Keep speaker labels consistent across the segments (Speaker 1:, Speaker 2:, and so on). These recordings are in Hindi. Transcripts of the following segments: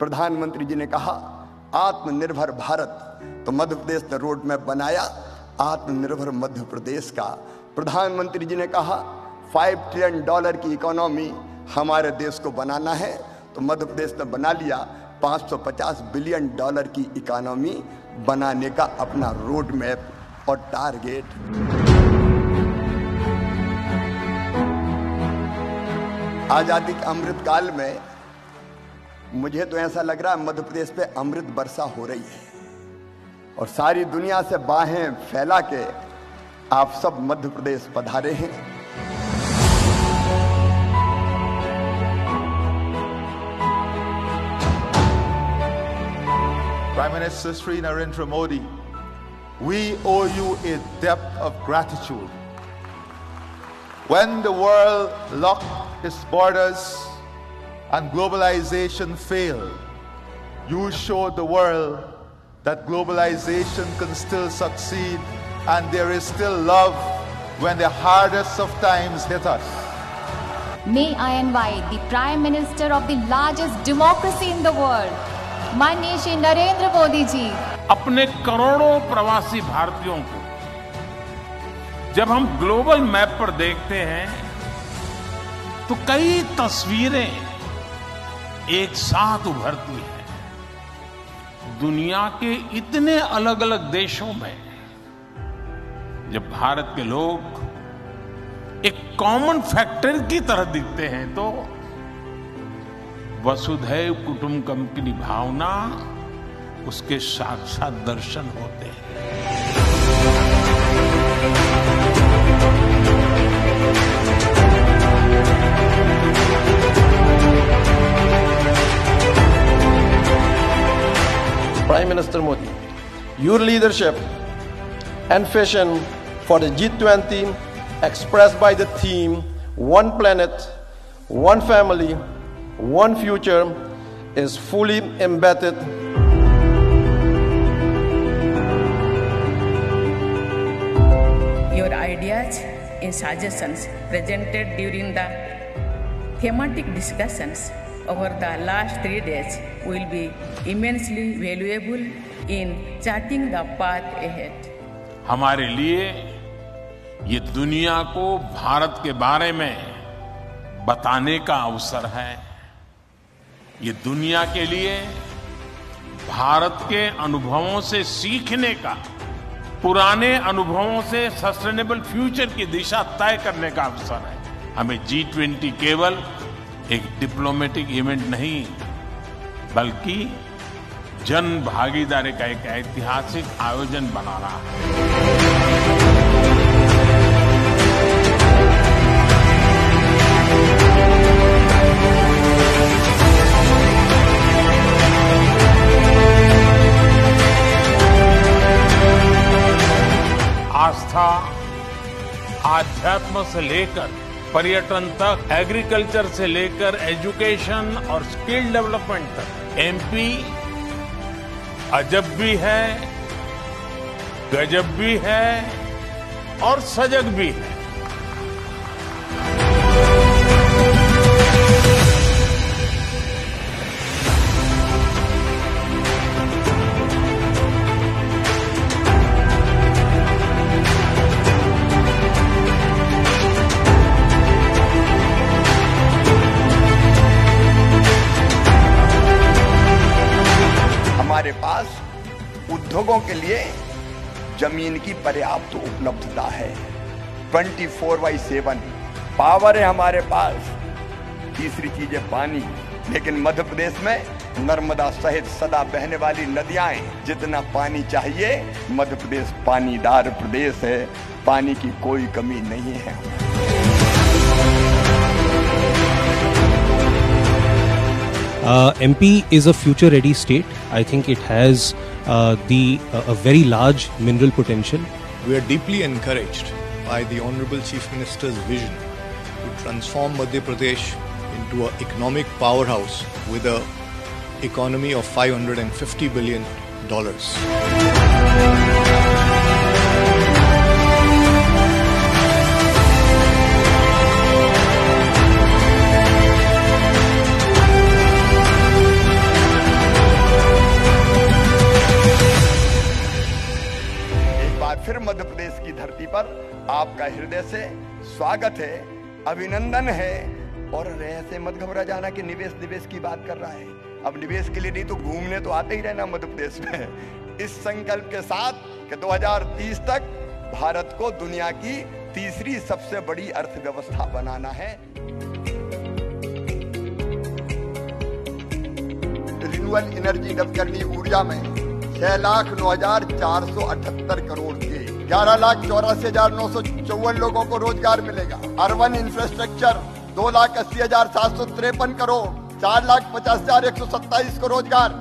Speaker 1: प्रधानमंत्री जी ने कहा, आत्मनिर्भर भारत तो मध्य प्रदेश ने रोड मैप बनाया, आत्मनिर्भर मध्य प्रदेश का। प्रधानमंत्री जी ने कहा फाइव ट्रिलियन डॉलर की इकोनॉमी हमारे देश को बनाना है तो मध्य प्रदेश ने बना लिया 550 बिलियन डॉलर की इकोनॉमी बनाने का अपना रोड मैप और टारगेट आज़ादी के अमृत काल में मुझे तो ऐसा लग रहा है मध्य प्रदेश पे अमृत वर्षा हो रही है और सारी दुनिया से बाहें फैला के आप सब मध्य प्रदेश पधारे हैं
Speaker 2: Prime Minister Sri Narendra Modi, we owe you a debt of gratitude. When the world locked its borders and globalization failed, you showed the world that globalization can still succeed and there is still love when the hardest of times hit us.
Speaker 3: May I invite the Prime Minister of the largest democracy in the world, माननीय श्री नरेंद्र मोदी जी
Speaker 4: अपने करोड़ों प्रवासी भारतीयों को जब हम ग्लोबल मैप पर देखते हैं तो कई तस्वीरें एक साथ उभरती है। दुनिया के इतने अलग अलग देशों में जब भारत के लोग एक कॉमन फैक्टर की तरह दिखते हैं तो वसुधैव कुटुंबकम की भावना उसके साक्षात दर्शन होते हैं।
Speaker 5: Prime Minister Modi, your leadership and vision for the G20 expressed by the theme One Planet, One Family, One Future is fully embedded.
Speaker 6: Your ideas and suggestions presented during the thematic discussions over the last three days will be immensely valuable in charting the path ahead.
Speaker 4: हमारे लिए ये दुनिया को भारत के बारे में बताने का अवसर है ये दुनिया के लिए भारत के अनुभवों से सीखने का, पुराने अनुभवों से सस्टेनेबल फ्यूचर की दिशा तय करने का अवसर है हमें जी ट्वेंटी केवल एक डिप्लोमेटिक इवेंट नहीं, बल्कि जन भागीदारी का एक ऐतिहासिक आयोजन बना रहा है। आस्था आध्यात्म से लेकर पर्यटन तक एग्रीकल्चर से लेकर एजुकेशन और स्किल डेवलपमेंट तक। एमपी अजब भी है, गजब भी है और सजग भी है।
Speaker 1: हमारे पास उद्योगों के लिए ज़मीन की पर्याप्त उपलब्धता है। 24 फोर बाई सेवन पावर है हमारे पास। तीसरी चीज़ है पानी। लेकिन मध्य प्रदेश में नर्मदा सहित सदा बहने वाली नदियाँ जितना पानी चाहिए मध्य प्रदेश पानीदार प्रदेश है। पानी की कोई कमी नहीं है।
Speaker 7: Uh, MP is a future ready state. I think it has uh, the uh, a very large mineral potential.
Speaker 8: We are deeply encouraged by the Honorable Chief Minister's vision to transform Madhya Pradesh into an economic powerhouse with an economy of 550 billion dollars.
Speaker 1: पर आपका हृदय से स्वागत है, अभिनंदन है। और ऐसे मत घबरा जाना कि निवेश निवेश की बात कर रहा है। अब निवेश के लिए नहीं तो घूमने तो आते ही रहना मध्य प्रदेश में। इस संकल्प के साथ कि 2030 तक भारत को दुनिया की तीसरी सबसे बड़ी अर्थव्यवस्था बनाना है। रिन्यूअल एनर्जी नवकरणीय ऊर्जा में छह लाख नौ हज़ार चार सौ अठहत्तर करोड़ के ग्यारह लाख चौरासी हज़ार नौ सौ चौवन लोगों को रोज़गार मिलेगा। अर्बन इंफ्रास्ट्रक्चर दो लाख अस्सी हज़ार सात सौ तिरपन करोड़, चार लाख पचास हज़ार एक सौ सत्ताईस को रोज़गार।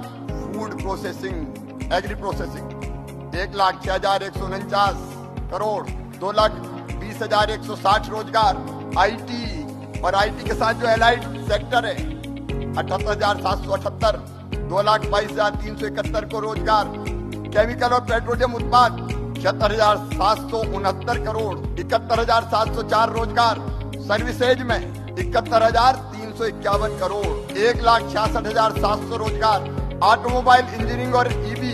Speaker 1: फ़ूड प्रोसेसिंग एग्री प्रोसेसिंग एक लाख छह हज़ार एक सौ उनचास करोड़, दो लाख बीस हज़ार एक सौ साठ रोज़गार। आईटी और आईटी के साथ जो एलाइड सेक्टर है, अठहत्तर हज़ार सात सौ अठहत्तर, दो लाख बाईस हज़ार तीन सौ इकहत्तर को रोज़गार। केमिकल और पेट्रोलियम उत्पाद छिहत्तर हज़ार सात सौ उनहत्तर करोड़, इकहत्तर हज़ार सात सौ चार रोज़गार, सर्विसेज़ में इकहत्तर हज़ार तीन सौ इक्यावन करोड़, एक लाख छियासठ हज़ार सात सौ रोज़गार, ऑटोमोबाइल इंजीनियरिंग और ईवी,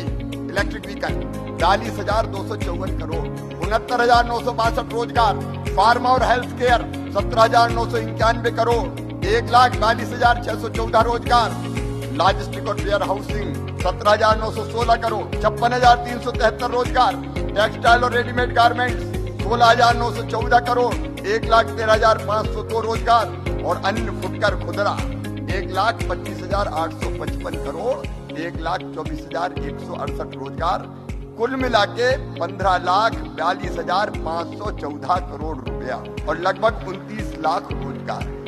Speaker 1: इलेक्ट्रिक व्हीकल, चालीस हज़ार दो सौ चौवन करोड़, उनहत्तर हज़ार नौ सौ बासठ रोज़गार, फार्मा और हेल्थ केयर, सत्रह हज़ार नौ सौ इक्यानवे करोड़, एक लाख बयालीस हज़ार छह सौ चौदह रोज़गार, लॉजिस्टिक और वेयर हाउसिंग, सत्रह हज़ार नौ सौ सोलह करोड़, छप्पन हज़ार तीन सौ तिहत्तर रोज़गार टेक्सटाइल और रेडीमेड गारमेंट्स सोलह हज़ार नौ सौ चौदह करोड़, एक लाख तेरह हज़ार पाँच सौ दो रोज़गार और अन्य फुटकर खुदरा, एक लाख पच्चीस हज़ार आठ सौ पचपन करोड़, एक लाख चौबीस हज़ार एक सौ अड़सठ रोज़गार, कुल मिला के पंद्रह लाख बयालीस हज़ार पाँच सौ चौदह करोड़ रुपया और लगभग उनतीस लाख रोज़गार।